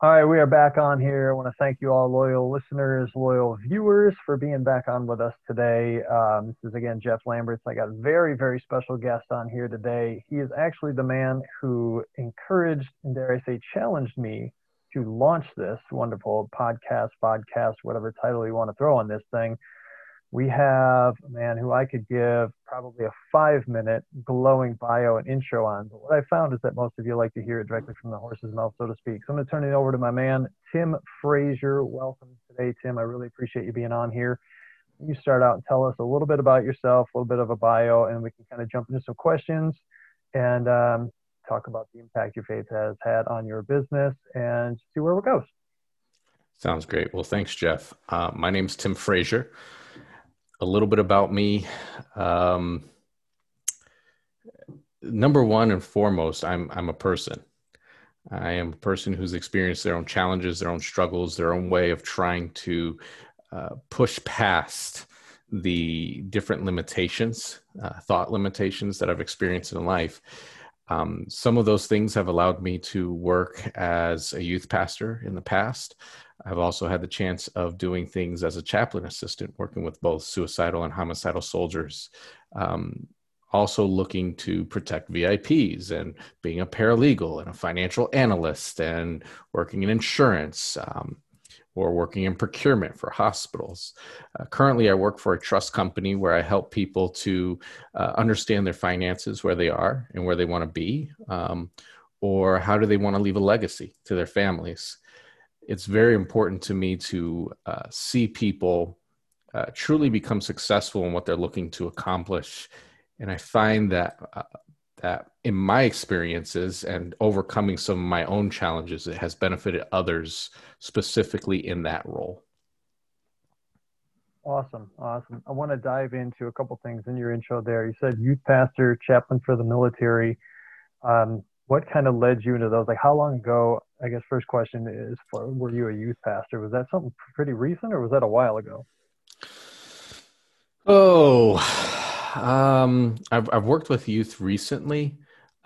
All right, we are back on here. I want to thank you all, loyal listeners, loyal viewers, for being back on with us today. Um, this is again Jeff Lamberts. I got a very, very special guest on here today. He is actually the man who encouraged and, dare I say, challenged me to launch this wonderful podcast, podcast, whatever title you want to throw on this thing we have a man who I could give probably a five minute glowing bio and intro on. But what I found is that most of you like to hear it directly from the horse's mouth, so to speak. So I'm going to turn it over to my man, Tim Frazier. Welcome today, Tim. I really appreciate you being on here. You start out and tell us a little bit about yourself, a little bit of a bio, and we can kind of jump into some questions and um, talk about the impact your faith has had on your business and see where it goes. Sounds great. Well, thanks, Jeff. Uh, my is Tim Frazier a little bit about me. Um, number one and foremost, I'm I'm a person. I am a person who's experienced their own challenges, their own struggles, their own way of trying to uh, push past the different limitations, uh, thought limitations that I've experienced in life. Um, some of those things have allowed me to work as a youth pastor in the past. I've also had the chance of doing things as a chaplain assistant, working with both suicidal and homicidal soldiers. Um, also looking to protect VIPs and being a paralegal and a financial analyst and working in insurance um, or working in procurement for hospitals. Uh, currently, I work for a trust company where I help people to uh, understand their finances, where they are and where they want to be, um, or how do they want to leave a legacy to their families it's very important to me to uh, see people uh, truly become successful in what they're looking to accomplish. And I find that uh, that in my experiences and overcoming some of my own challenges, it has benefited others specifically in that role. Awesome, awesome. I want to dive into a couple things in your intro there. You said youth pastor, chaplain for the military. Um, what kind of led you into those? Like, how long ago? I guess first question is, for, were you a youth pastor? Was that something pretty recent, or was that a while ago? Oh, um, I've I've worked with youth recently,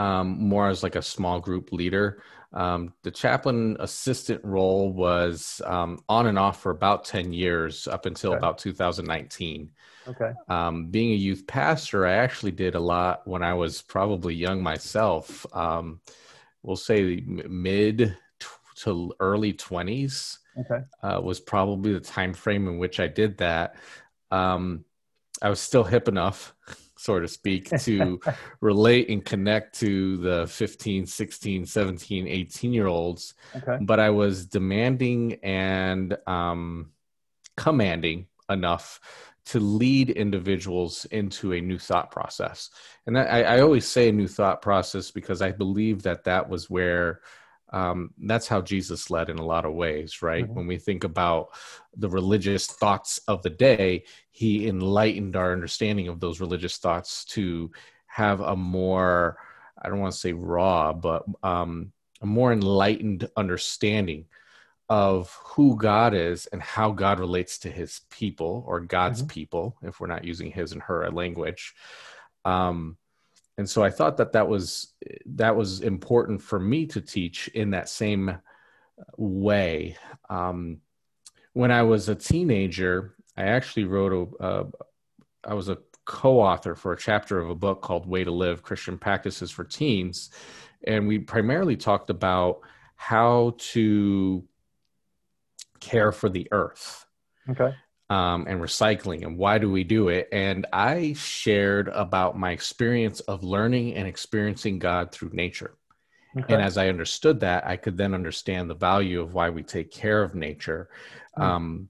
um, more as like a small group leader. Um, the chaplain assistant role was um, on and off for about 10 years up until okay. about 2019. Okay. Um, being a youth pastor, I actually did a lot when I was probably young myself. Um, we'll say mid to early 20s okay. uh, was probably the time frame in which I did that. Um, I was still hip enough so to speak, to relate and connect to the 15, 16, 17, 18 year olds. Okay. But I was demanding and um, commanding enough to lead individuals into a new thought process. And that, I, I always say a new thought process because I believe that that was where um, that's how Jesus led in a lot of ways, right? Mm-hmm. When we think about the religious thoughts of the day, he enlightened our understanding of those religious thoughts to have a more, I don't want to say raw, but um, a more enlightened understanding of who God is and how God relates to his people or God's mm-hmm. people, if we're not using his and her language. Um, and so I thought that that was that was important for me to teach in that same way. Um, when I was a teenager, I actually wrote a. I was a co-author for a chapter of a book called "Way to Live: Christian Practices for Teens," and we primarily talked about how to care for the earth. Okay um, and recycling and why do we do it and i shared about my experience of learning and experiencing god through nature okay. and as i understood that i could then understand the value of why we take care of nature mm. um,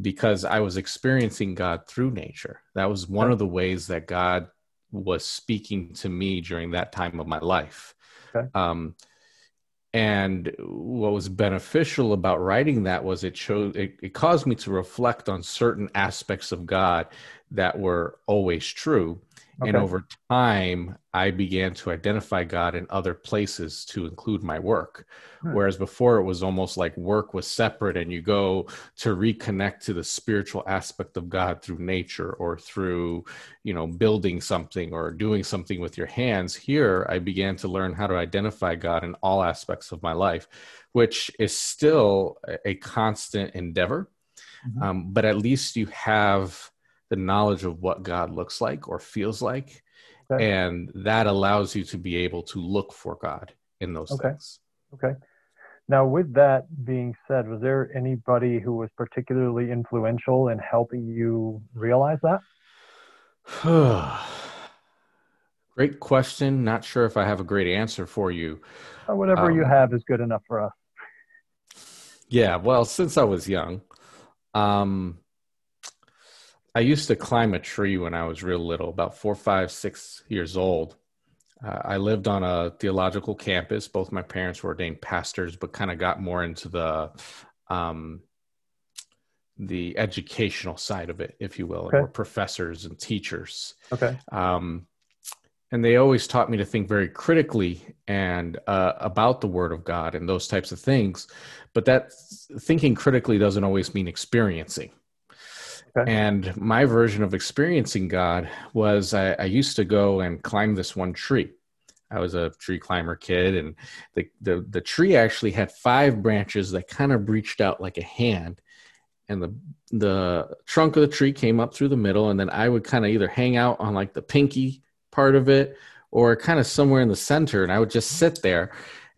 because i was experiencing god through nature that was one okay. of the ways that god was speaking to me during that time of my life okay. um, and what was beneficial about writing that was it showed it, it, caused me to reflect on certain aspects of god that were always true. Okay. And over time, I began to identify God in other places to include my work. Hmm. Whereas before, it was almost like work was separate, and you go to reconnect to the spiritual aspect of God through nature or through, you know, building something or doing something with your hands. Here, I began to learn how to identify God in all aspects of my life, which is still a constant endeavor. Mm-hmm. Um, but at least you have the knowledge of what God looks like or feels like. Okay. And that allows you to be able to look for God in those okay. things. Okay. Now, with that being said, was there anybody who was particularly influential in helping you realize that? great question. Not sure if I have a great answer for you. Or whatever um, you have is good enough for us. Yeah, well, since I was young, um, I used to climb a tree when I was real little, about four, five, six years old. Uh, I lived on a theological campus. Both my parents were ordained pastors, but kind of got more into the um, the educational side of it, if you will, okay. were professors and teachers. Okay. Um, and they always taught me to think very critically and uh, about the Word of God and those types of things. But that thinking critically doesn't always mean experiencing. Okay. And my version of experiencing God was I, I, used to go and climb this one tree. I was a tree climber kid, and the, the, the tree actually had five branches that kind of reached out like a hand. And the the trunk of the tree came up through the middle, and then I would kind of either hang out on like the pinky part of it or kind of somewhere in the center, and I would just sit there.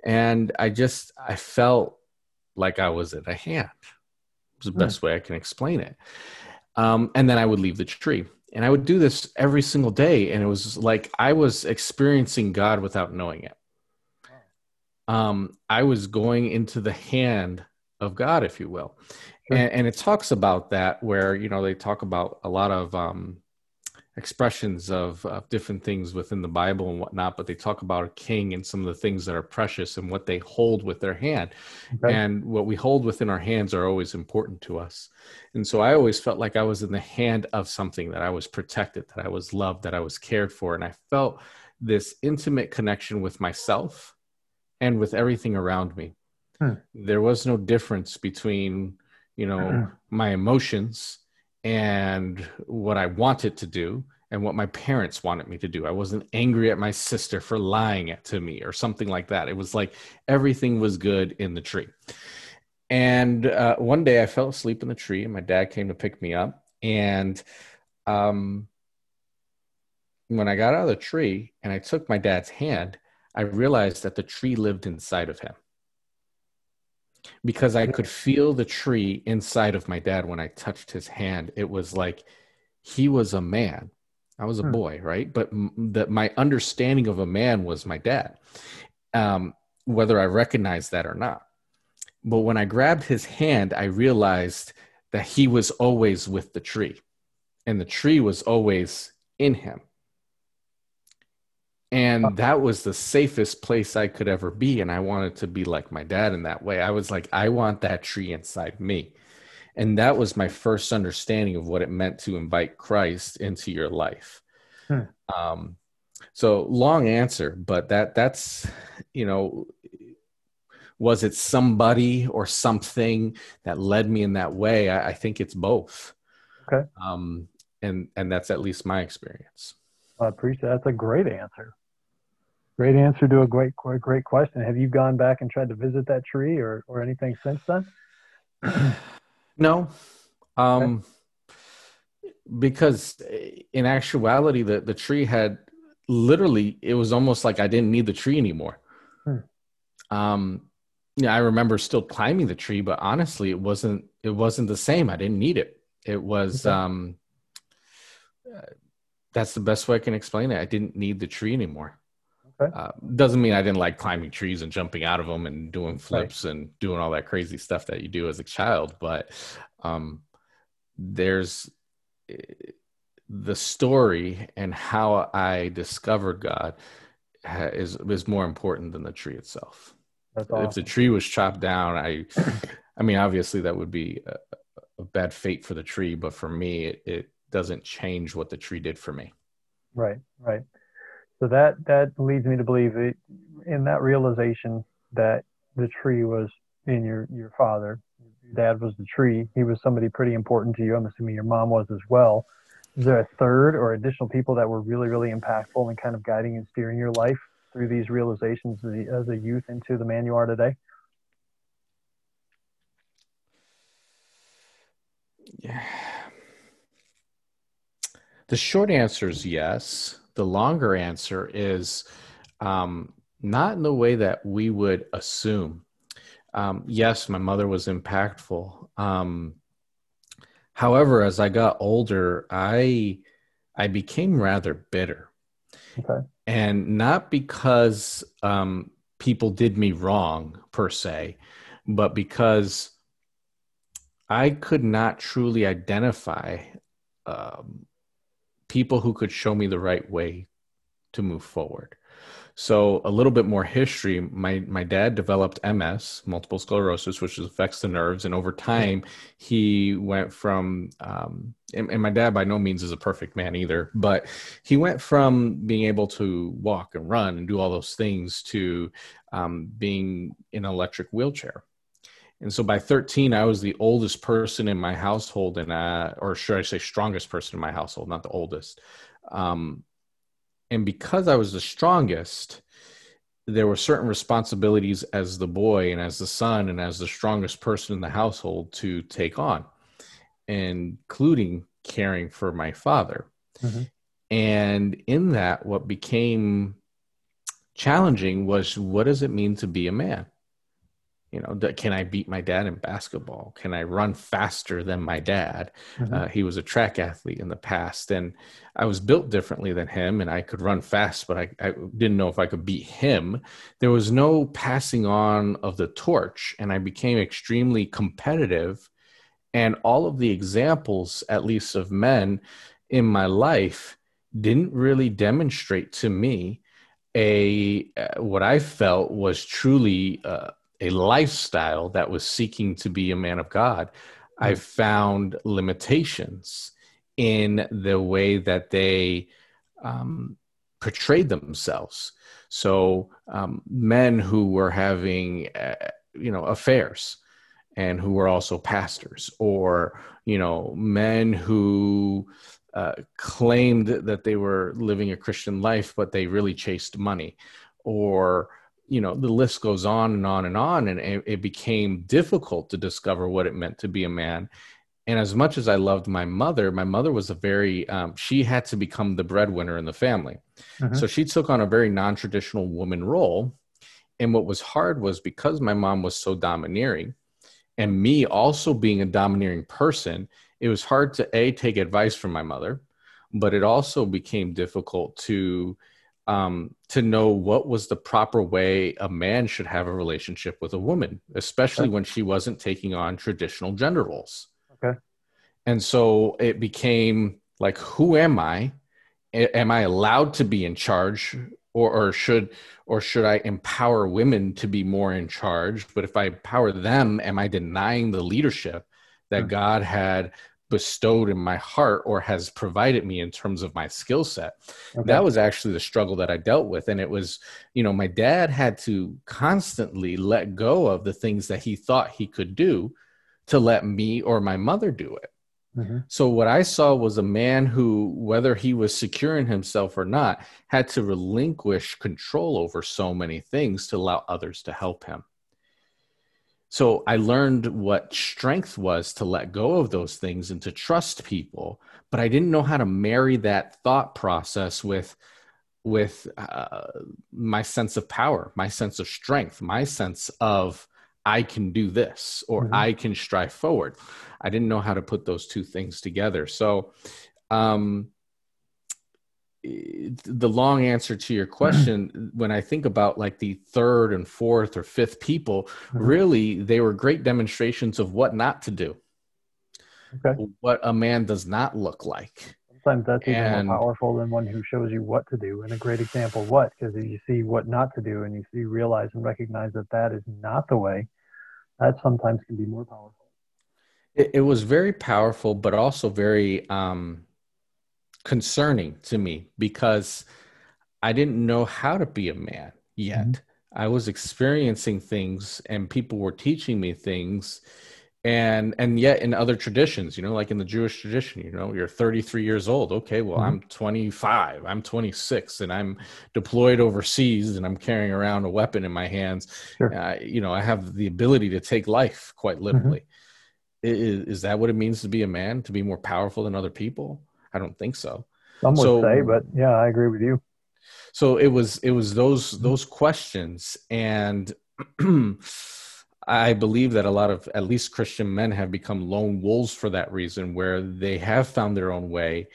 And I just I felt like I was in a hand. It was the hmm. best way I can explain it. Um, and then I would leave the tree. And I would do this every single day. And it was like I was experiencing God without knowing it. Um, I was going into the hand of God, if you will. And, and, it talks about that where, you know, they talk about a lot of um, expressions of, of different things within the Bible and whatnot, but they talk about a king and some of the things that are precious and what they hold with their hand. Okay. And what we hold within our hands are always important to us. And so I always felt like I was in the hand of something that I was protected, that I was loved, that I was cared for. And I felt this intimate connection with myself and with everything around me. Hmm. There was no difference between, you know, my emotions and what I wanted to do and what my parents wanted me to do. I wasn't angry at my sister for lying to me or something like that. It was like everything was good in the tree. And uh, one day I fell asleep in the tree, and my dad came to pick me up. And um, when I got out of the tree and I took my dad's hand, I realized that the tree lived inside of him because I could feel the tree inside of my dad when I touched his hand. It was like he was a man. I was a hmm. boy, right? But that my understanding of a man was my dad, um, whether I recognized that or not. But when I grabbed his hand, I realized that he was always with the tree, and the tree was always in him. And that was the safest place I could ever be. And I wanted to be like my dad in that way. I was like, I want that tree inside me. And that was my first understanding of what it meant to invite Christ into your life. Hmm. Um, so long answer, but that that's, you know, was it somebody or something that led me in that way? I, I think it's both. Okay. Um, and, and that's at least my experience. I appreciate that. That's a great answer. Great answer to a great, great question. Have you gone back and tried to visit that tree or, or anything since then? no. Um, okay. because in actuality, the, the tree had literally, it was almost like I didn't need the tree anymore. Hmm. Um, yeah, I remember still climbing the tree, but honestly, it wasn't, it wasn't the same. I didn't need it. It was, okay. um, that's the best way I can explain it. I didn't need the tree anymore. Okay. Uh, doesn't mean I didn't like climbing trees and jumping out of them and doing flips right. and doing all that crazy stuff that you do as a child, but um, there's eh, the story and how I discovered God is is more important than the tree itself. Awesome. If the tree was chopped down, I, I mean, obviously that would be a, a, bad fate for the tree, but for me, it, it doesn't change what the tree did for me. Right, right. So that that leads me to believe that in that realization that the tree was in your your father, your dad was the tree. He was somebody pretty important to you. I'm assuming your mom was as well. Is there a third or additional people that were really really impactful and kind of guiding and steering your life through these realizations as a youth into the man you are today? Yeah. The short answer is yes. The longer answer is um, not in the way that we would assume. Um, yes, my mother was impactful. Um, however, as I got older, I I became rather bitter, okay. and not because um, people did me wrong per se, but because I could not truly identify um, people who could show me the right way to move forward. So a little bit more history. My my dad developed MS, multiple sclerosis, which affects the nerves, and over time he went from. Um, and, and, my dad by no means is a perfect man either, but he went from being able to walk and run and do all those things to um, being in an electric wheelchair. And so by 13, I was the oldest person in my household, and uh, or should I say, strongest person in my household, not the oldest. Um, and because I was the strongest, there were certain responsibilities as the boy and as the son and as the strongest person in the household to take on, including caring for my father. Mm-hmm. And in that, what became challenging was what does it mean to be a man? You know can i beat my dad in basketball? Can i run faster than my dad? Mm-hmm. uh, he was a track athlete in the past and i was built differently than him and i could run fast but I, I didn't know if i could beat him. There was no passing on of the torch and i became extremely competitive and all of the examples at least of men in my life didn't really demonstrate to me a uh, what I felt was truly uh, a lifestyle that was seeking to be a man of God, mm-hmm. I found limitations in the way that they um, portrayed themselves. So, um, men who were having, uh, you know, affairs and who were also pastors, or, you know, men who uh, claimed that they were living a Christian life, but they really chased money, or, you know the list goes on and on and on and it, it, became difficult to discover what it meant to be a man. And as much as i loved my mother my mother was a very um, she had to become the breadwinner in the family. Mm-hmm. so she took on a very non-traditional woman role. And what was hard was because my mom was so domineering and me also being a domineering person it was hard to a take advice from my mother but it also became difficult to um, to know what was the proper way a man should have a relationship with a woman, especially okay. when she wasn't taking on traditional gender roles. Okay. And so it became like, who am I? A- am I allowed to be in charge, or, or should or should I empower women to be more in charge? But if I empower them, am I denying the leadership that mm-hmm. God had bestowed in my heart or has provided me in terms of my skill set. Okay. That was actually the struggle that I dealt with. And it was, you know, my dad had to constantly let go of the things that he thought he could do to let me or my mother do it. Mm-hmm. So what I saw was a man who, whether he was secure in himself or not, had to relinquish control over so many things to allow others to help him. So I learned what strength was to let go of those things and to trust people, but I didn't know how to marry that thought process with with uh, my sense of power, my sense of strength, my sense of I can do this or mm-hmm. I can strive forward. I didn't know how to put those two things together. So um, the long answer to your question when i think about like the third and fourth or fifth people mm-hmm. really they were great demonstrations of what not to do. Okay. what a man does not look like. Sometimes that's even and, more powerful than one who shows you what to do. And a great example what? Because you see what not to do and you see realize and recognize that that is not the way that sometimes can be more powerful. It, it was very powerful but also very um concerning to me because I didn't know how to be a man yet. Mm-hmm. I was experiencing things and people were teaching me things and and yet in other traditions you know like in the jewish tradition you know you're 33 years old okay well mm-hmm. i'm 25 i'm 26 and i'm deployed overseas and i'm carrying around a weapon in my hands sure. uh, you know i have the ability to take life quite mm-hmm. literally mm-hmm. is, is that what it means to be a man to be more powerful than other people i don't think so. Some would so, say but yeah i agree with you. So it was it was those those questions. And I believe that a lot of at least Christian men have become lone wolves for that reason, where they have found their own way,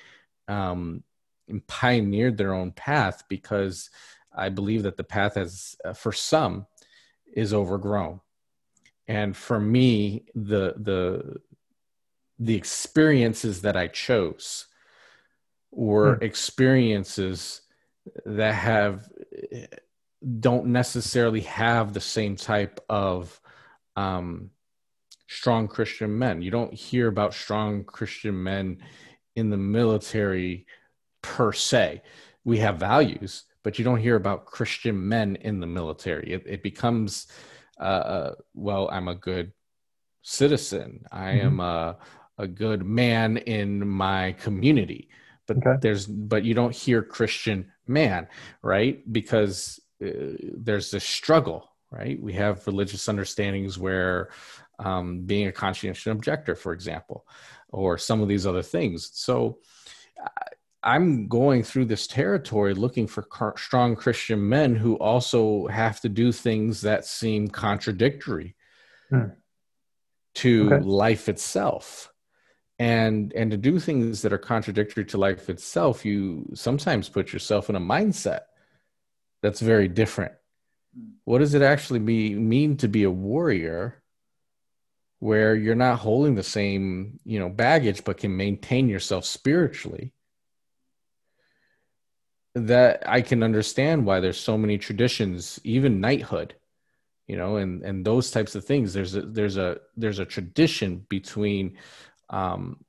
um, and pioneered their own path. Because I believe that the path has, uh, for some, is overgrown, and for me, the the the experiences that I chose were hmm. experiences that have don't necessarily have the same type of um, strong Christian men. You don't hear about strong Christian men in the military per se. We have values, but you don't hear about Christian men in the military. It, it becomes, uh, uh well, I'm a good citizen. I mm-hmm. am a, a good man in my community. But okay. there's, but you don't hear Christian man, right? Because uh, there's this struggle right? We have religious understandings where um, being a conscientious objector, for example, or some of these other things. So I'm going through this territory looking for strong Christian men who also have to do things that seem contradictory hmm. to okay. life itself. And and to do things that are contradictory to life itself, you sometimes put yourself in a mindset that's very different. Hmm. What does it actually be, mean to be a warrior where you're not holding the same you know baggage but can maintain yourself spiritually? That i can understand why there's so many traditions even knighthood you know and and those types of things. There's a there's a there's a tradition between um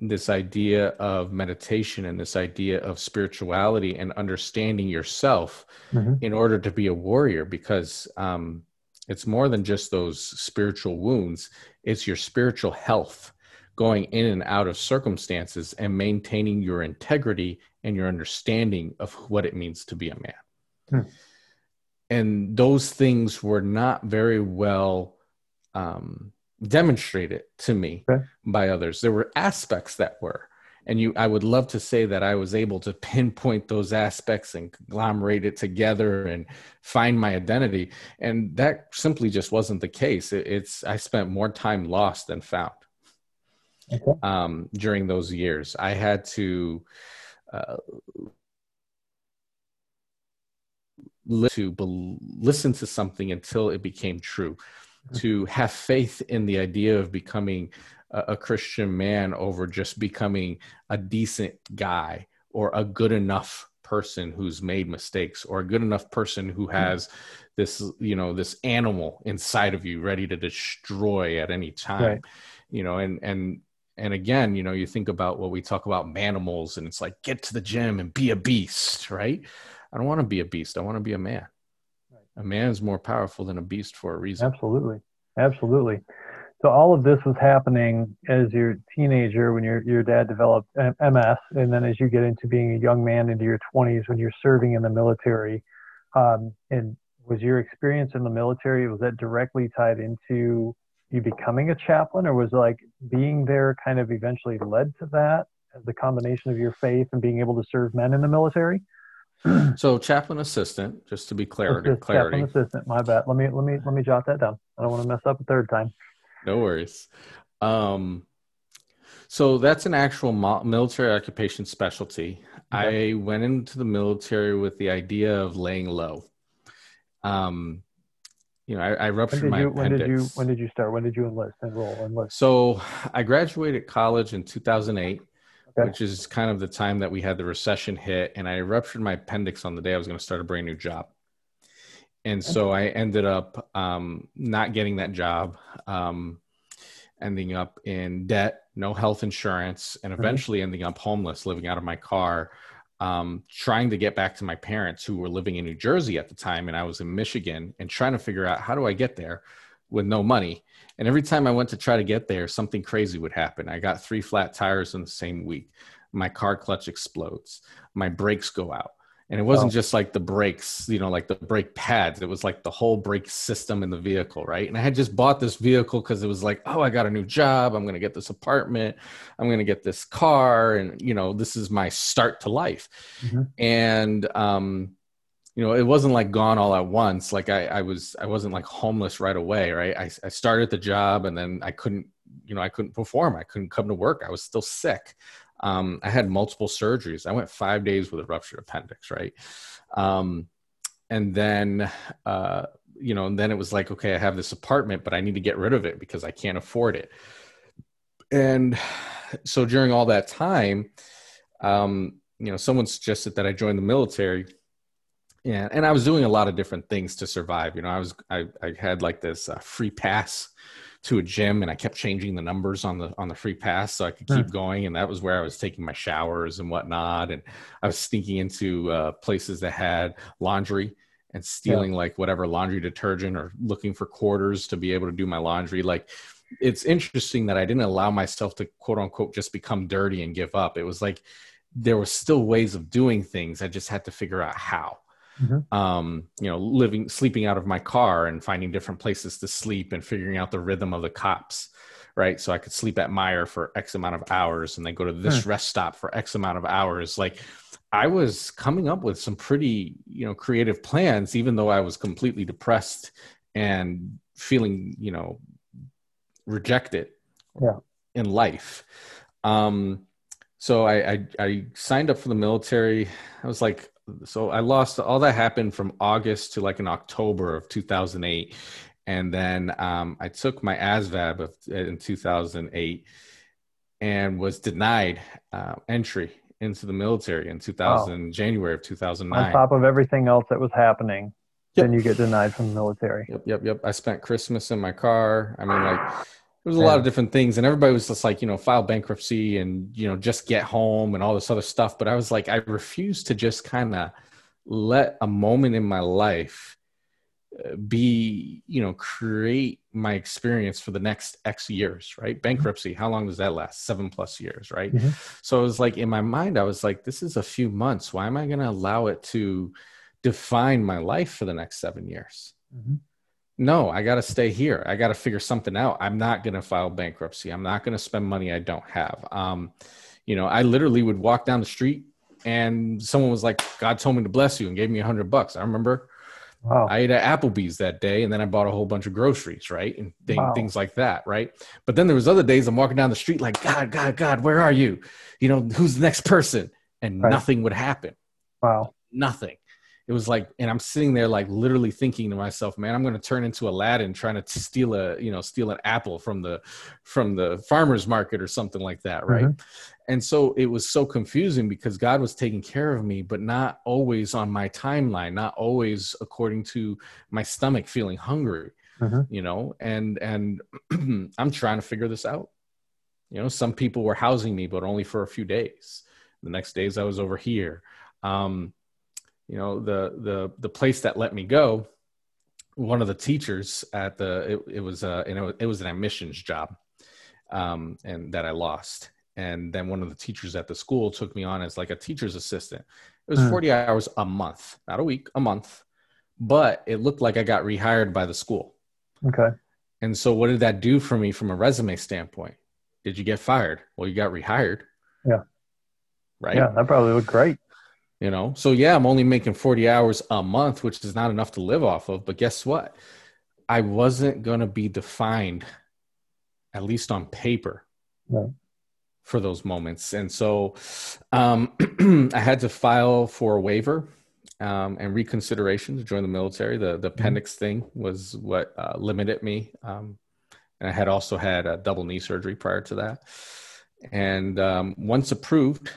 this idea of meditation and this idea of spirituality and understanding yourself mm-hmm. in order to be a warrior because um, it's more than just those spiritual wounds it's your spiritual health going in and out of circumstances and maintaining your integrity and your understanding of what it means to be a man hmm. and those things were not very well um, demonstrate it to me okay. by others. There were aspects that were, and you, I would love to say that I was able to pinpoint those aspects and conglomerate it together and find my identity. And that simply just wasn't the case. It, it's I spent more time lost than found okay. um, during those years. I had to. Uh, to be- listen to something until it became true to have faith in the idea of becoming a, a Christian man over just becoming a decent guy or a good enough person who's made mistakes or a good enough person who hmm. has this you know this animal inside of you ready to destroy at any time right. you know and and and again you know you think about what we talk about manimals and it's like get to the gym and be a beast right i don't want to be a beast i want to be a man a man is more powerful than a beast for a reason. Absolutely, absolutely. So all of this was happening as you're teenager when your your dad developed MS, and then as you get into being a young man into your 20s when you're serving in the military. Um, and was your experience in the military was that directly tied into you becoming a chaplain, or was like being there kind of eventually led to that? The combination of your faith and being able to serve men in the military. So chaplain assistant, just to be clear, just clarity. Chaplain assistant. My bad. Let me let me let me jot that down. I don't want to mess up a third time. No worries. Um, so that's an actual military occupation specialty. Okay. I went into the military with the idea of laying low. Um, you know, I, I ruptured my you, appendix. When did you When did you start? When did you enlist? Enroll? Enlist? So I graduated college in 2008 okay. which is kind of the time that we had the recession hit, and I ruptured my appendix on the day I was going to start a brand new job. And so I ended up um, not getting that job. Um, ending up in debt, no health insurance, and mm-hmm. eventually ending up homeless, living out of my car, um, trying to get back to my parents who were living in New Jersey at the time, and I was in Michigan, and trying to figure out how do I get there with no money. And every time I went to try to get there, something crazy would happen. I got three flat tires in the same week. My car clutch explodes. My brakes go out and it wasn't just like the brakes you know like the brake pads it was like the whole brake system in the vehicle right and i had just bought this vehicle because it was like oh i got a new job i'm going to get this apartment i'm going to get this car and you know this is my start to life mm-hmm. and um you know it wasn't like gone all at once like i i was i wasn't like homeless right away right i, I started the job and then i couldn't you know i couldn't perform i couldn't come to work i was still sick um, I had multiple surgeries. I went five days with a ruptured appendix, right? Um, and then, uh, you know, and then it was like, okay, I have this apartment, but I need to get rid of it because I can't afford it. And so during all that time, um, you know, someone suggested that I join the military. Yeah, and I was doing a lot of different things to survive. You know, I was I, I had like this uh, free pass to a gym and I kept changing the numbers on the on the free pass so I could keep hmm. going. And that was where I was taking my showers and whatnot. And I was sneaking into uh, places that had laundry and stealing yeah. like whatever laundry detergent or looking for quarters to be able to do my laundry. Like it's interesting that I didn't allow myself to quote unquote just become dirty and give up. It was like there were still ways of doing things. I just had to figure out how mm-hmm. um, you know, living, sleeping out of my car and finding different places to sleep and figuring out the rhythm of the cops, right? So I could sleep at Meijer for X amount of hours and then go to this mm. rest stop for X amount of hours. Like I was coming up with some pretty, you know, creative plans, even though I was completely depressed and feeling, you know, rejected yeah. in life. Um, so I, I, I signed up for the military. I was like so I lost all that happened from August to like in October of 2008. And then um, I took my ASVAB of, in 2008 and was denied uh, entry into the military in 2000, wow. January of 2009. On top of everything else that was happening, yep. then you get denied from the military. Yep, yep, yep. I spent Christmas in my car. I mean, like, there was a lot of different things and everybody was just like you know file bankruptcy and you know just get home and all this other stuff but i was like i refuse to just kind of let a moment in my life uh, be you know create my experience for the next x years right? Bankruptcy how long does that last? Seven plus years right? Mm-hmm. so it was like in my mind i was like this is a few months. Why am i going to allow it to define my life for the next seven years? Mm-hmm no, I got to stay here. I got to figure something out. I'm not going to file bankruptcy. I'm not going to spend money I don't have. Um, you know, I literally would walk down the street and someone was like, God told me to bless you and gave me a hundred bucks. I remember wow. I ate at Applebee's that day and then I bought a whole bunch of groceries, right? And th- wow. things like that, right? But then there was other days I'm walking down the street like, God, God, God, where are you? You know, who's the next person? And right. nothing would happen. Wow. Nothing it was like and i'm sitting there like literally thinking to myself man i'm going to turn into aladdin trying to steal a you know steal an apple from the from the farmers market or something like that right? Mm-hmm. and so it was so confusing because god was taking care of me but not always on my timeline not always according to my stomach feeling hungry mm-hmm. you know? And and i'm trying to figure this out. You know some people were housing me but only for a few days. The next days i was over here. Um, you know the the the place that let me go one of the teachers at the it, it was uh you know it was an admissions job um and that i lost. And then one of the teachers at the school took me on as like a teacher's assistant. It was mm. 40 hours a month not a week a month but it looked like i got rehired by the school. Okay. And so what did that do for me from a resume standpoint? Did you get fired? Well you got rehired. Yeah. Right? Yeah that probably looked great you know? So yeah i'm only making 40 hours a month which is not enough to live off of but guess what? I wasn't going to be defined at least on paper right. for those moments. And so um, i had to file for a waiver um, and reconsideration to join the military. The, the mm-hmm. appendix thing was what uh, limited me um, and i had also had a double knee surgery prior to that. And um, once approved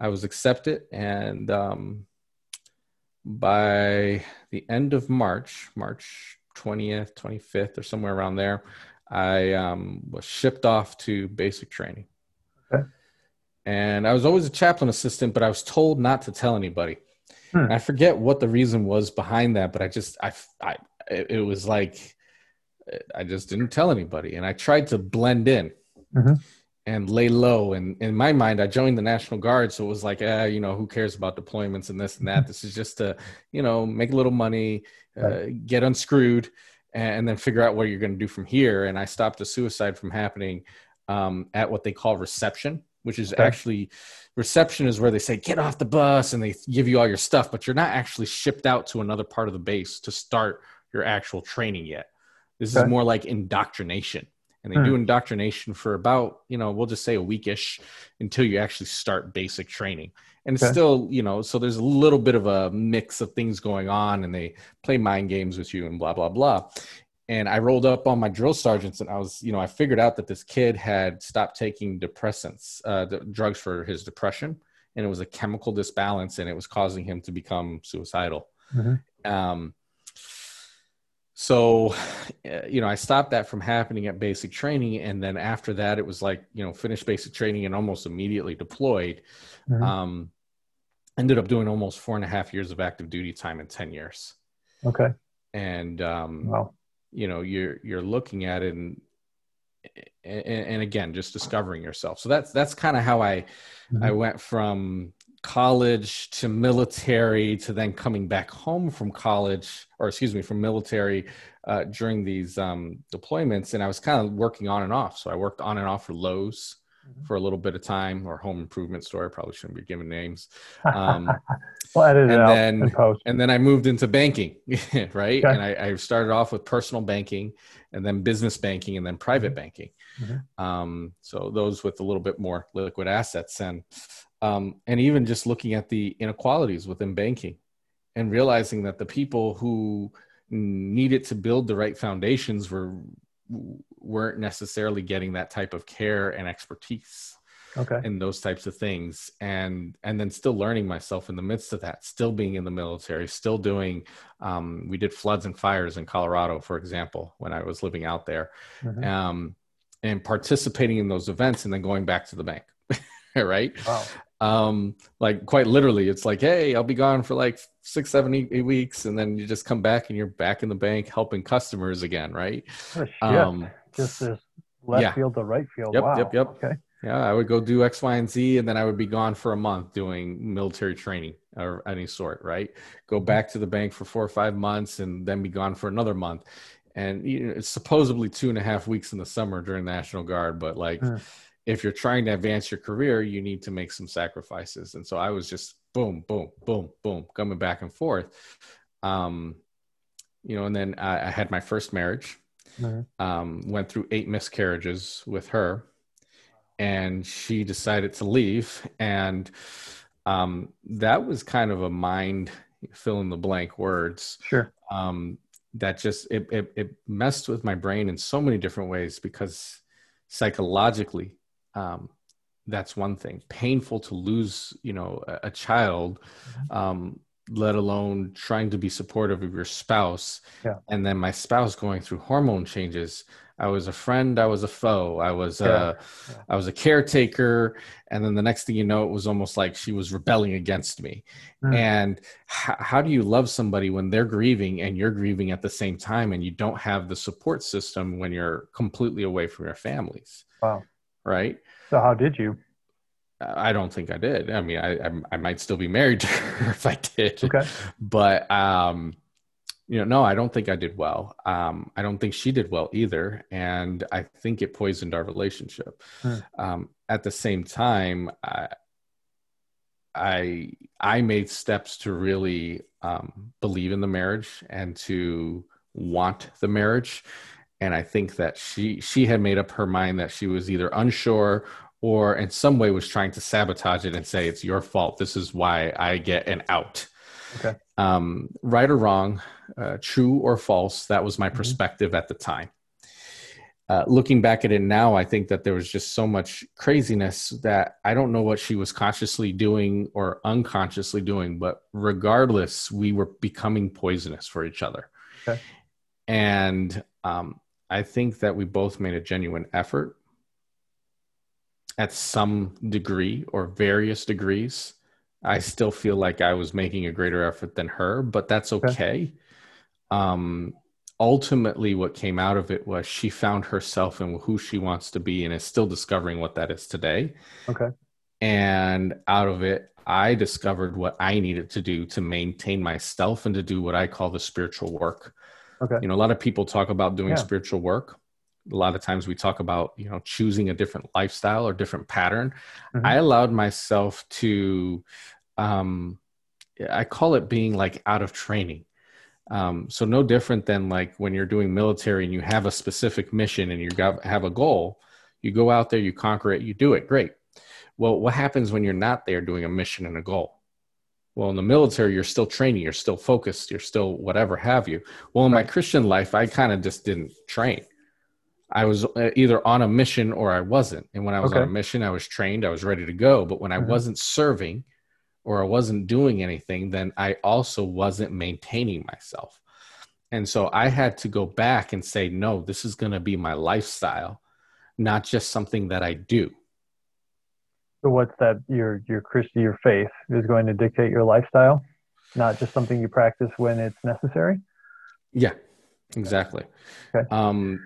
I was accepted, and um, by the end of March, March 20th, 25th, or somewhere around there, I um, was shipped off to basic training. Okay. And I was always a chaplain assistant, but I was told not to tell anybody. Hmm. I forget what the reason was behind that, but I just, I, I, it was like, I just didn't tell anybody. And I tried to blend in Mhm. And lay low. And in my mind, I joined the National Guard. So it was like, eh, you know, who cares about deployments and this and that? This is just to, you know, make a little money, uh, get unscrewed, and then figure out what you're going to do from here. And I stopped the suicide from happening um, at what they call reception, which is Okay. actually reception is where they say get off the bus and they give you all your stuff, but you're not actually shipped out to another part of the base to start your actual training yet. This Okay. is more like indoctrination. And they do Hmm. indoctrination for about, you know, we'll just say a weekish until you actually start basic training. And it's Okay. still, you know, so there's a little bit of a mix of things going on and they play mind games with you and blah, blah, blah. And I rolled up on my drill sergeants and I was, you know, I figured out that this kid had stopped taking depressants, uh, the drugs for his depression. And it was a chemical disbalance and it was causing him to become suicidal. Mhm. Um, so, uh, you know, I stopped that from happening at basic training. And then after that, it was like, you know, finished basic training and almost immediately deployed. Mhm. Um, ended up doing almost four and a half years of active duty time in 10 years. Okay. And, um, Wow. you know, you're, you're looking at it and, and, and again, just discovering yourself. So that's, that's kind of how I, I Mhm. went from college to military to then coming back home from college or excuse me from military uh, during these um, deployments and i was kind of working on and off so i worked on and off for lowes Mhm. for a little bit of time or home improvement store I probably shouldn't be giving names um, well, and then- and then i moved into banking right Okay. and I, I started off with personal banking and then business banking and then private Mhm. banking Mhm. um, so those with a little bit more liquid assets and um, and even just looking at the inequalities within banking and realizing that the people who needed to build the right foundations were weren't necessarily getting that type of care and expertise Okay. and those types of things and and then still learning myself in the midst of that still being in the military still doing um, we did floods and fires in colorado for example when i was living out there Mhm. um, and participating in those events and then going back to the bank right Wow. Um like quite literally it's like hey i'll be gone for like six seven eight, eight weeks and then you just come back and you're back in the bank helping customers again right What um Just this left yeah. field to right field. Yep, wow. yep, yep. Okay. Yeah, I would go do X, Y, and Z, and then I would be gone for a month doing military training or any sort, right? Go back to the bank for four or five months and then be gone for another month. And you know, it's supposedly two and a half weeks in the summer during National Guard, but like Hmm. If you're trying to advance your career, you need to make some sacrifices. And so I was just boom, boom, boom, boom, coming back and forth. Um, you know, and then I, I had my first marriage Mhm. um, went through eight miscarriages with her and she decided to leave and um, that was kind of a mind fill in the blank words Sure. um, that just it, it, it messed with my brain in so many different ways because psychologically um, that's one thing painful to lose you know a, a child um, let alone trying to be supportive of your spouse Yeah. and then my spouse going through hormone changes i was a friend i was a foe i was Yeah. uh, Yeah. i was a caretaker and then the next thing you know it was almost like she was rebelling against me Mm. and h- how do you love somebody when they're grieving and you're grieving at the same time and you don't have the support system when you're completely away from your families Wow. Right So how did you? I don't think I did. I mean, I I, I might still be married to her if I did. Okay. But um, you know, no, I don't think I did well. Um, I don't think she did well either, and I think it poisoned our relationship. Hmm. Um, at the same time, I, I I made steps to really um, believe in the marriage and to want the marriage, and I think that she she had made up her mind that she was either unsure or in some way was trying to sabotage it and say it's your fault. This is why I get an out. Okay. Um, right or wrong, uh, true or false, that was my Mhm. perspective at the time. Uh, looking back at it now, I think that there was just so much craziness that I don't know what she was consciously doing or unconsciously doing, but regardless, we were becoming poisonous for each other. Okay. And um, I think that we both made a genuine effort at some degree or various degrees. I still feel like I was making a greater effort than her, but that's okay. okay. Um, ultimately, what came out of it was she found herself and who she wants to be and is still discovering what that is today. Okay. And out of it, I discovered what I needed to do to maintain myself and to do what I call the spiritual work. Okay. You know, a lot of people talk about doing yeah. spiritual work. A lot of times we talk about, you know, choosing a different lifestyle or different pattern. Mm-hmm. I allowed myself to um I call it being like out of training. Um, so no different than like when you're doing military and you have a specific mission and you got have a goal, you go out there, you conquer it, you do it, great. Well, what happens when you're not there doing a mission and a goal? Well, in the military, you're still training, you're still focused, you're still whatever have you. Well, in my Christian life, I kind of just didn't train. I was uh, either on a mission or I wasn't. And when I was okay. on a mission, I was trained, I was ready to go. But when I mm-hmm. wasn't serving or I wasn't doing anything, then I also wasn't maintaining myself. And so I had to go back and say, no, this is going to be my lifestyle, not just something that I do. So what's that? Your your Christian your faith is going to dictate your lifestyle, not just something you practice when it's necessary. Yeah, exactly. Okay. Um,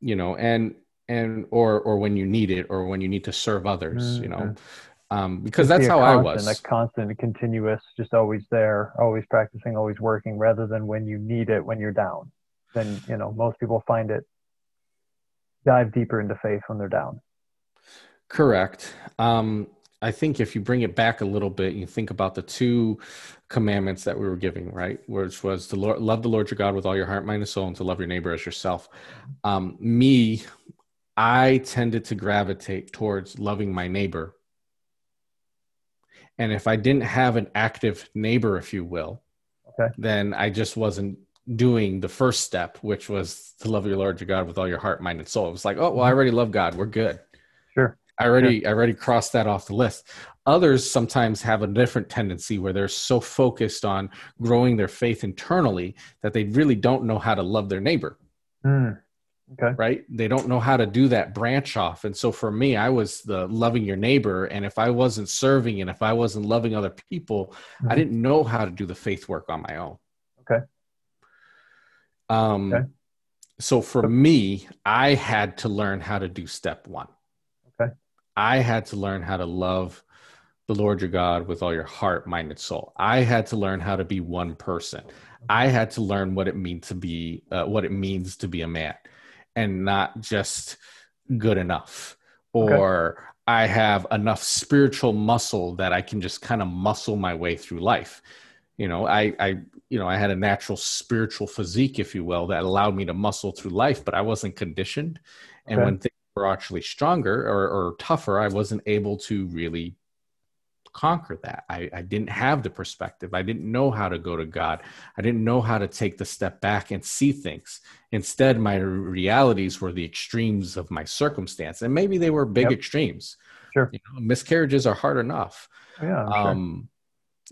you know, and and or or when you need it, or when you need to serve others. Mm-hmm. You know, mm-hmm. um, because just that's how constant, I was. That constant, continuous, just always there, always practicing, always working, rather than when you need it when you're down. Then you know most people find it dive deeper into faith when they're down. Correct. Um, I think if you bring it back a little bit, you think about the two commandments that we were giving, right? Which was to Lord, love the Lord your God with all your heart, mind, and soul, and to love your neighbor as yourself. Um, me, I tended to gravitate towards loving my neighbor. And if I didn't have an active neighbor, if you will, okay. then I just wasn't doing the first step, which was to love your Lord your God with all your heart, mind, and soul. It was like, oh, well, I already love God. We're good. Sure. I already I already crossed that off the list. Others sometimes have a different tendency where they're so focused on growing their faith internally that they really don't know how to love their neighbor. Mm. Okay. Right? They don't know how to do that branch off. And so for me, I was the loving your neighbor. And if I wasn't serving and if I wasn't loving other people, mm-hmm. I didn't know how to do the faith work on my own. Okay. Um, okay. So for me, I had to learn how to do step one. I had to learn how to love the Lord your God with all your heart, mind, and soul. I had to learn how to be one person. I had to learn what it means to be uh, what it means to be a man, and not just good enough or okay. I have enough spiritual muscle that I can just kind of muscle my way through life. You know, I, I, you know, I had a natural spiritual physique, if you will, that allowed me to muscle through life, but I wasn't conditioned. And okay. when things were actually stronger or, or tougher, I wasn't able to really conquer that. I, I didn't have the perspective. I didn't know how to go to God. I didn't know how to take the step back and see things. Instead, my realities were the extremes of my circumstance. And maybe they were big yep. extremes. Sure. You know, miscarriages are hard enough. Yeah. Um,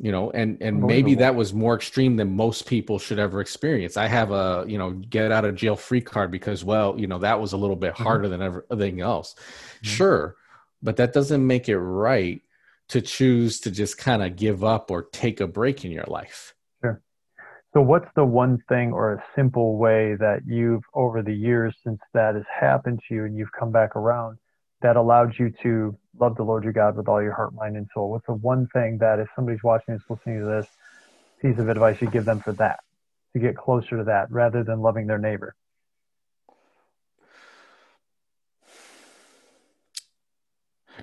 you know and and maybe that was more extreme than most people should ever experience i have a you know get out of jail free card because well you know that was a little bit mm-hmm. harder mm-hmm. than everything else mm-hmm. sure but that doesn't make it right to choose to just kind of give up or take a break in your life sure so what's the one thing or a simple way that you've over the years since that has happened to you and you've come back around that allowed you to love the Lord your God with all your heart, mind, and soul? What's the one thing that if somebody's watching this, listening to this piece of advice you give them for that, to get closer to that rather than loving their neighbor?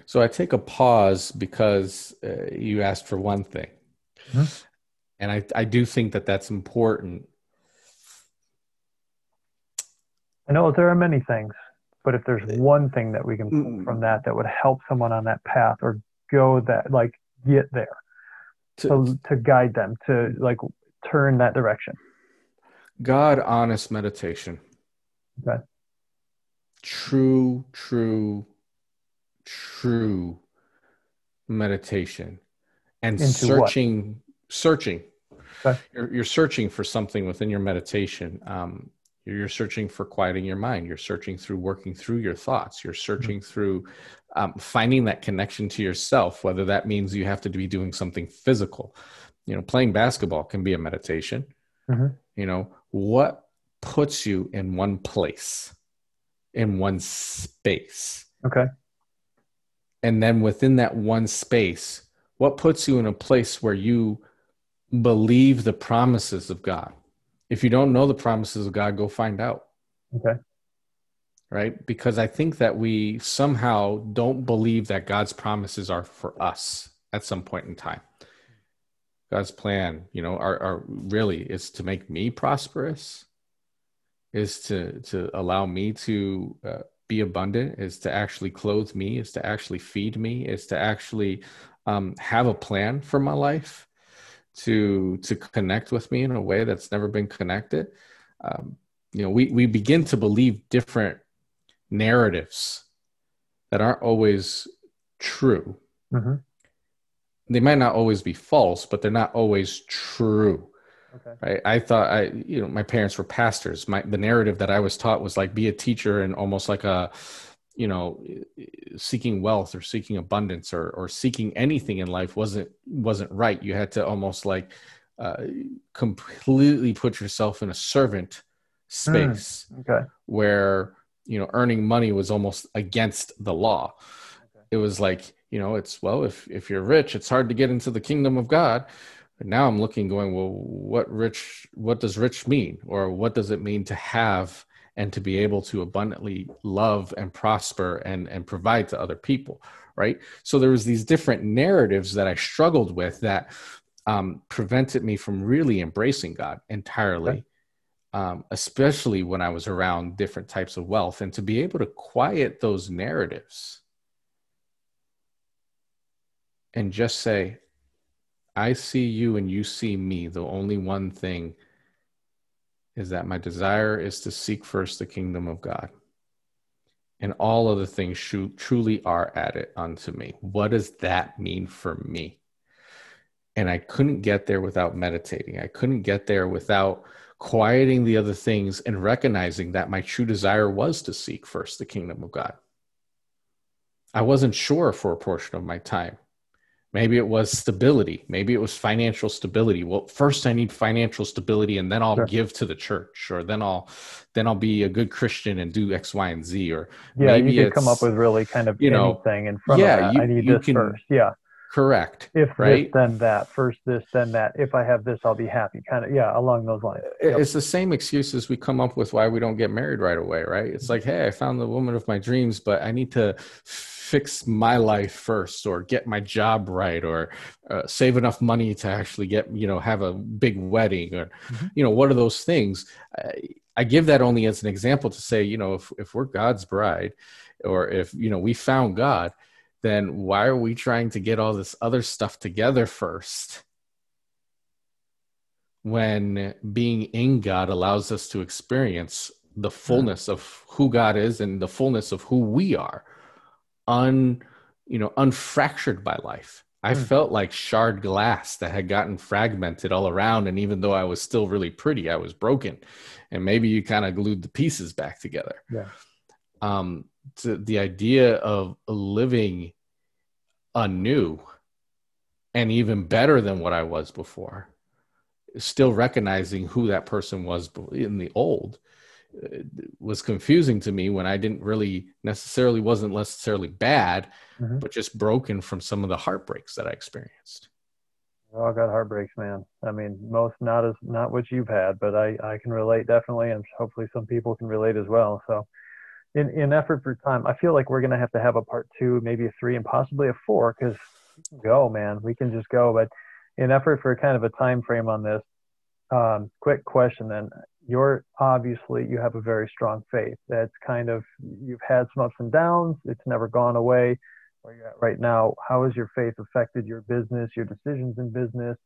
So I take a pause because uh, you asked for one thing. Mm-hmm. And I, I do think that that's important. I know there are many things. But if there's one thing that we can pull from that that would help someone on that path or go that like get there to, to, to guide them to like turn that direction. God honest meditation. Okay. True, true, true meditation and Into searching what? searching okay. you're, you're searching for something within your meditation um, You're searching for quieting your mind. You're searching through working through your thoughts. You're searching mm-hmm. through um, finding that connection to yourself, whether that means you have to be doing something physical. You know, playing basketball can be a meditation. Mm-hmm. You know, what puts you in one place, in one space? Okay. And then within that one space, what puts you in a place where you believe the promises of God? If you don't know the promises of God, go find out. Okay. Right? Because I think that we somehow don't believe that God's promises are for us at some point in time. God's plan, you know, are, are really is to make me prosperous, is to to allow me to uh, be abundant, is to actually clothe me, is to actually feed me, is to actually um, have a plan for my life to to connect with me in a way that's never been connected um, you know we we begin to believe different narratives that aren't always true mm-hmm. they might not always be false but they're not always true okay. right i thought i you know my parents were pastors my the narrative that i was taught was like be a teacher and almost like a you know seeking wealth or seeking abundance or or seeking anything in life wasn't wasn't right you had to almost like uh, completely put yourself in a servant space mm, okay. where you know earning money was almost against the law okay. it was like you know it's well if if you're rich it's hard to get into the kingdom of god but now i'm looking going well what rich what does rich mean or what does it mean to have and to be able to abundantly love and prosper and and provide to other people right so there was these different narratives that i struggled with that um, prevented me from really embracing god entirely okay. um, especially when i was around different types of wealth and to be able to quiet those narratives and just say i see you and you see me the only one thing is that my desire is to seek first the kingdom of God. And all other things sh- truly are added unto me. What does that mean for me? And I couldn't get there without meditating. I couldn't get there without quieting the other things and recognizing that my true desire was to seek first the kingdom of God. I wasn't sure for a portion of my time Maybe it was stability. Maybe it was financial stability. Well, first I need financial stability and then I'll sure. give to the church or then I'll then I'll be a good Christian and do X, Y, and Z. Or yeah, maybe you could come up with really kind of you know, anything in front yeah, of that. You, I need this can, first. Yeah. Correct. If right? this, then that. First this, then that. If I have this, I'll be happy. Kind of, yeah, along those lines. Yep. It's the same excuses we come up with why we don't get married right away, right? It's like, hey, I found the woman of my dreams, but I need to fix my life first or get my job right or uh, save enough money to actually get you know have a big wedding or mm-hmm. you know what are those things I, I, give that only as an example to say you know if, if we're god's bride or if you know we found god then why are we trying to get all this other stuff together first when being in god allows us to experience the fullness of who god is and the fullness of who we are un you know unfractured by life? I mm. felt like shard glass that had gotten fragmented all around and even though i was still really pretty i was broken. And maybe you kind of glued the pieces back together. Yeah. Um to the idea of living anew and even better than what i was before still recognizing who that person was in the old was confusing to me when I didn't really necessarily wasn't necessarily bad, mm-hmm. but just broken from some of the heartbreaks that I experienced. We all got heartbreaks, man. I mean, most not as not what you've had, but I I can relate definitely, and hopefully some people can relate as well. So, in in effort for time, I feel like we're gonna have to have a part two, maybe a three, and possibly a four, because go, man, we can just go. But in effort for kind of a time frame on this, um, quick question then. You're obviously you have a very strong faith. That's kind of you've had some ups and downs. It's never gone away. Where you're at right now how has your faith affected your business your decisions in business?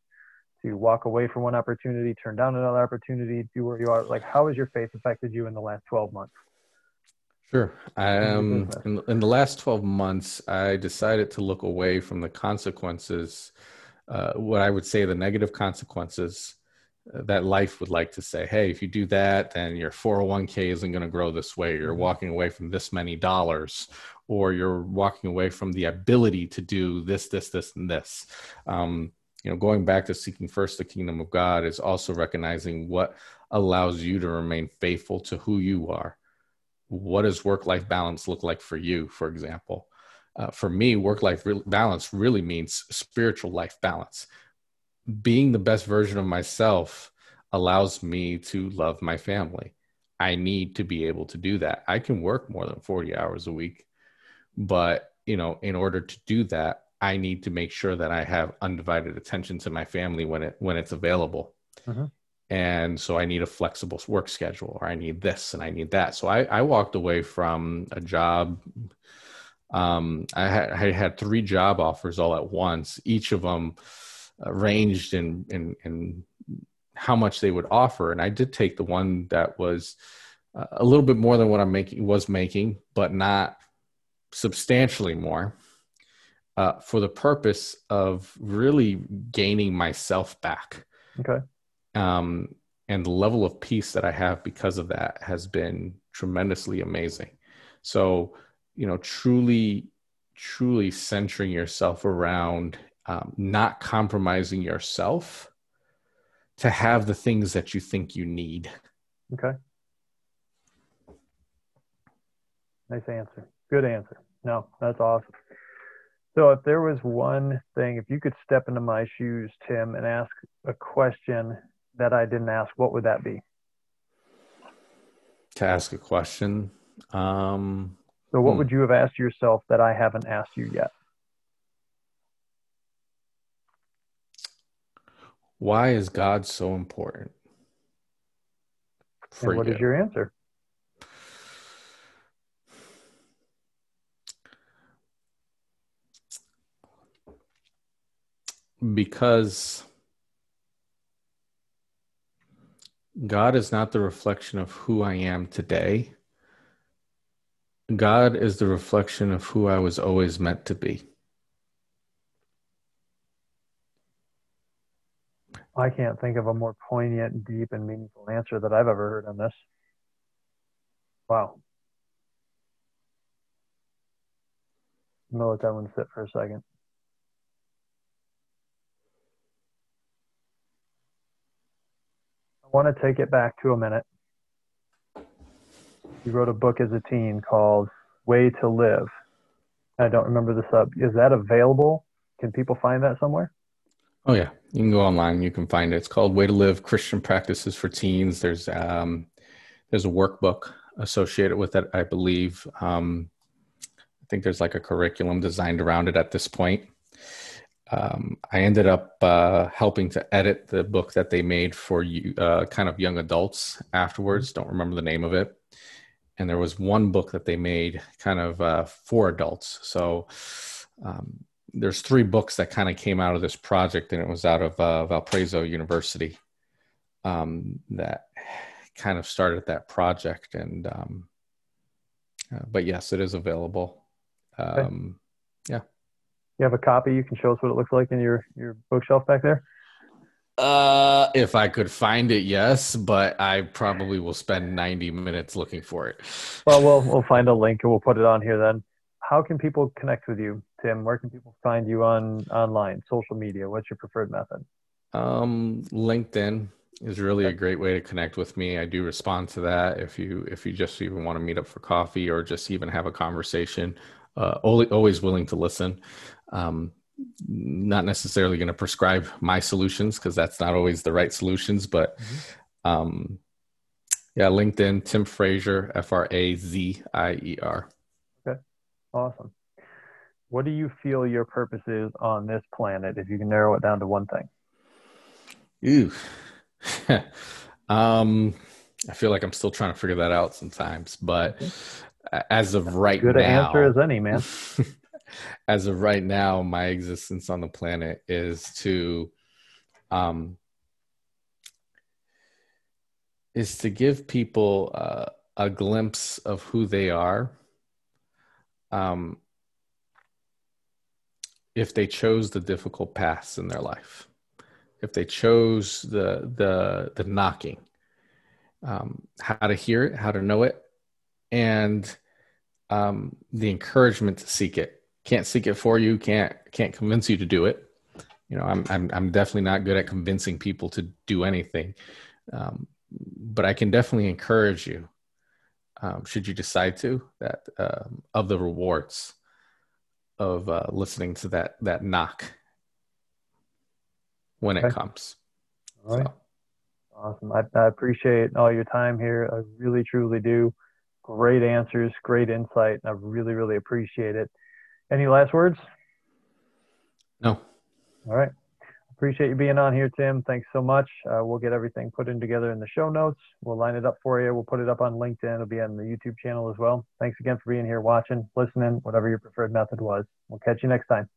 To walk away from one opportunity turn down another opportunity do where you are? Like how has your faith affected you in the last 12 months sure um, in, in the last 12 months i decided to look away from the consequences uh, what i would say the negative consequences that life would like to say, hey, if you do that, then your 401k isn't going to grow this way. You're mm-hmm. walking away from this many dollars, or you're walking away from the ability to do this, this, this, and this. Um, you know, going back to seeking first the kingdom of God is also recognizing what allows you to remain faithful to who you are. What does work life balance look like for you, for example? Uh, for me, work life re- balance really means spiritual life balance being the best version of myself allows me to love my family. I need to be able to do that. I can work more than 40 hours a week, but you know, in order to do that, I need to make sure that I have undivided attention to my family when it when it's available. Uh-huh. And so I need a flexible work schedule, or I need this and I need that. So I, I walked away from a job. Um, I had I had three job offers all at once. Each of them ranged in, in, in how much they would offer. And I did take the one that was uh, a little bit more than what I'm making was making, but not substantially more. Uh, for the purpose of really gaining myself back. Okay. Um, and the level of peace that I have because of that has been tremendously amazing. So, you know, truly, truly centering yourself around um, not compromising yourself to have the things that you think you need. Okay. Nice answer. Good answer. No, that's awesome. So, if there was one thing, if you could step into my shoes, Tim, and ask a question that I didn't ask, what would that be? To ask a question. Um, so, what hmm. would you have asked yourself that I haven't asked you yet? Why is God so important? For and what you? is your answer? Because God is not the reflection of who I am today. God is the reflection of who I was always meant to be. I can't think of a more poignant, deep, and meaningful answer that I've ever heard on this. Wow. I'm going to let that one sit for a second. Want to take it back to a minute. You wrote a book as a teen called Way to Live. I don't remember the sub. Is that available? Can people find that somewhere? Oh yeah, you can go online. You can find it. It's called "Way to Live: Christian Practices for Teens." There's um, there's a workbook associated with it, I believe. Um, I think there's like a curriculum designed around it at this point. Um, I ended up uh, helping to edit the book that they made for you, uh, kind of young adults afterwards. Don't remember the name of it. And there was one book that they made kind of uh, for adults. So um, there's three books that kind of came out of this project, and it was out of uh, Valparaiso University um, that kind of started that project. And um, uh, but yes, it is available. Um, okay. You have a copy. You can show us what it looks like in your your bookshelf back there. Uh, if I could find it, yes, but I probably will spend 90 minutes looking for it. Well, we'll we'll find a link and we'll put it on here then how can people connect with you, Tim? Where can people find you on online, social media? What's your preferred method? Um, LinkedIn is really a great way to connect with me. I do respond to that. If you if you just even want to meet up for coffee or just even have a conversation, uh, always willing to listen. Um, not necessarily going to prescribe my solutions because that's not always the right solutions, but mm-hmm. um, yeah, LinkedIn, Tim Frazier, F R A Z I E R. Okay, awesome. What do you feel your purpose is on this planet if you can narrow it down to one thing? Ooh. um, I feel like I'm still trying to figure that out sometimes, but as of right good now, good answer as any, man. as of right now, my existence on the planet is to, um, is to give people uh, a glimpse of who they are um, if they chose the difficult paths in their life. if they chose the the the knocking, um, how to hear it, how to know it, and um, the encouragement to seek it. Can't seek it for you. Can't can't convince you to do it. You know, I'm I'm I'm definitely not good at convincing people to do anything, um, but I can definitely encourage you. Um, should you decide to that um, of the rewards of uh, listening to that that knock when okay. it comes. All right. So. Awesome. I, I appreciate all your time here. I really, truly do. Great answers, great insight. and I really, really appreciate it. Any last words? No. All right. Appreciate you being on here, Tim. Thanks so much. Uh, we'll get everything put in together in the show notes. We'll line it up for you. We'll put it up on LinkedIn. It'll be on the YouTube channel as well. Thanks again for being here, watching, listening, whatever your preferred method was. We'll catch you next time.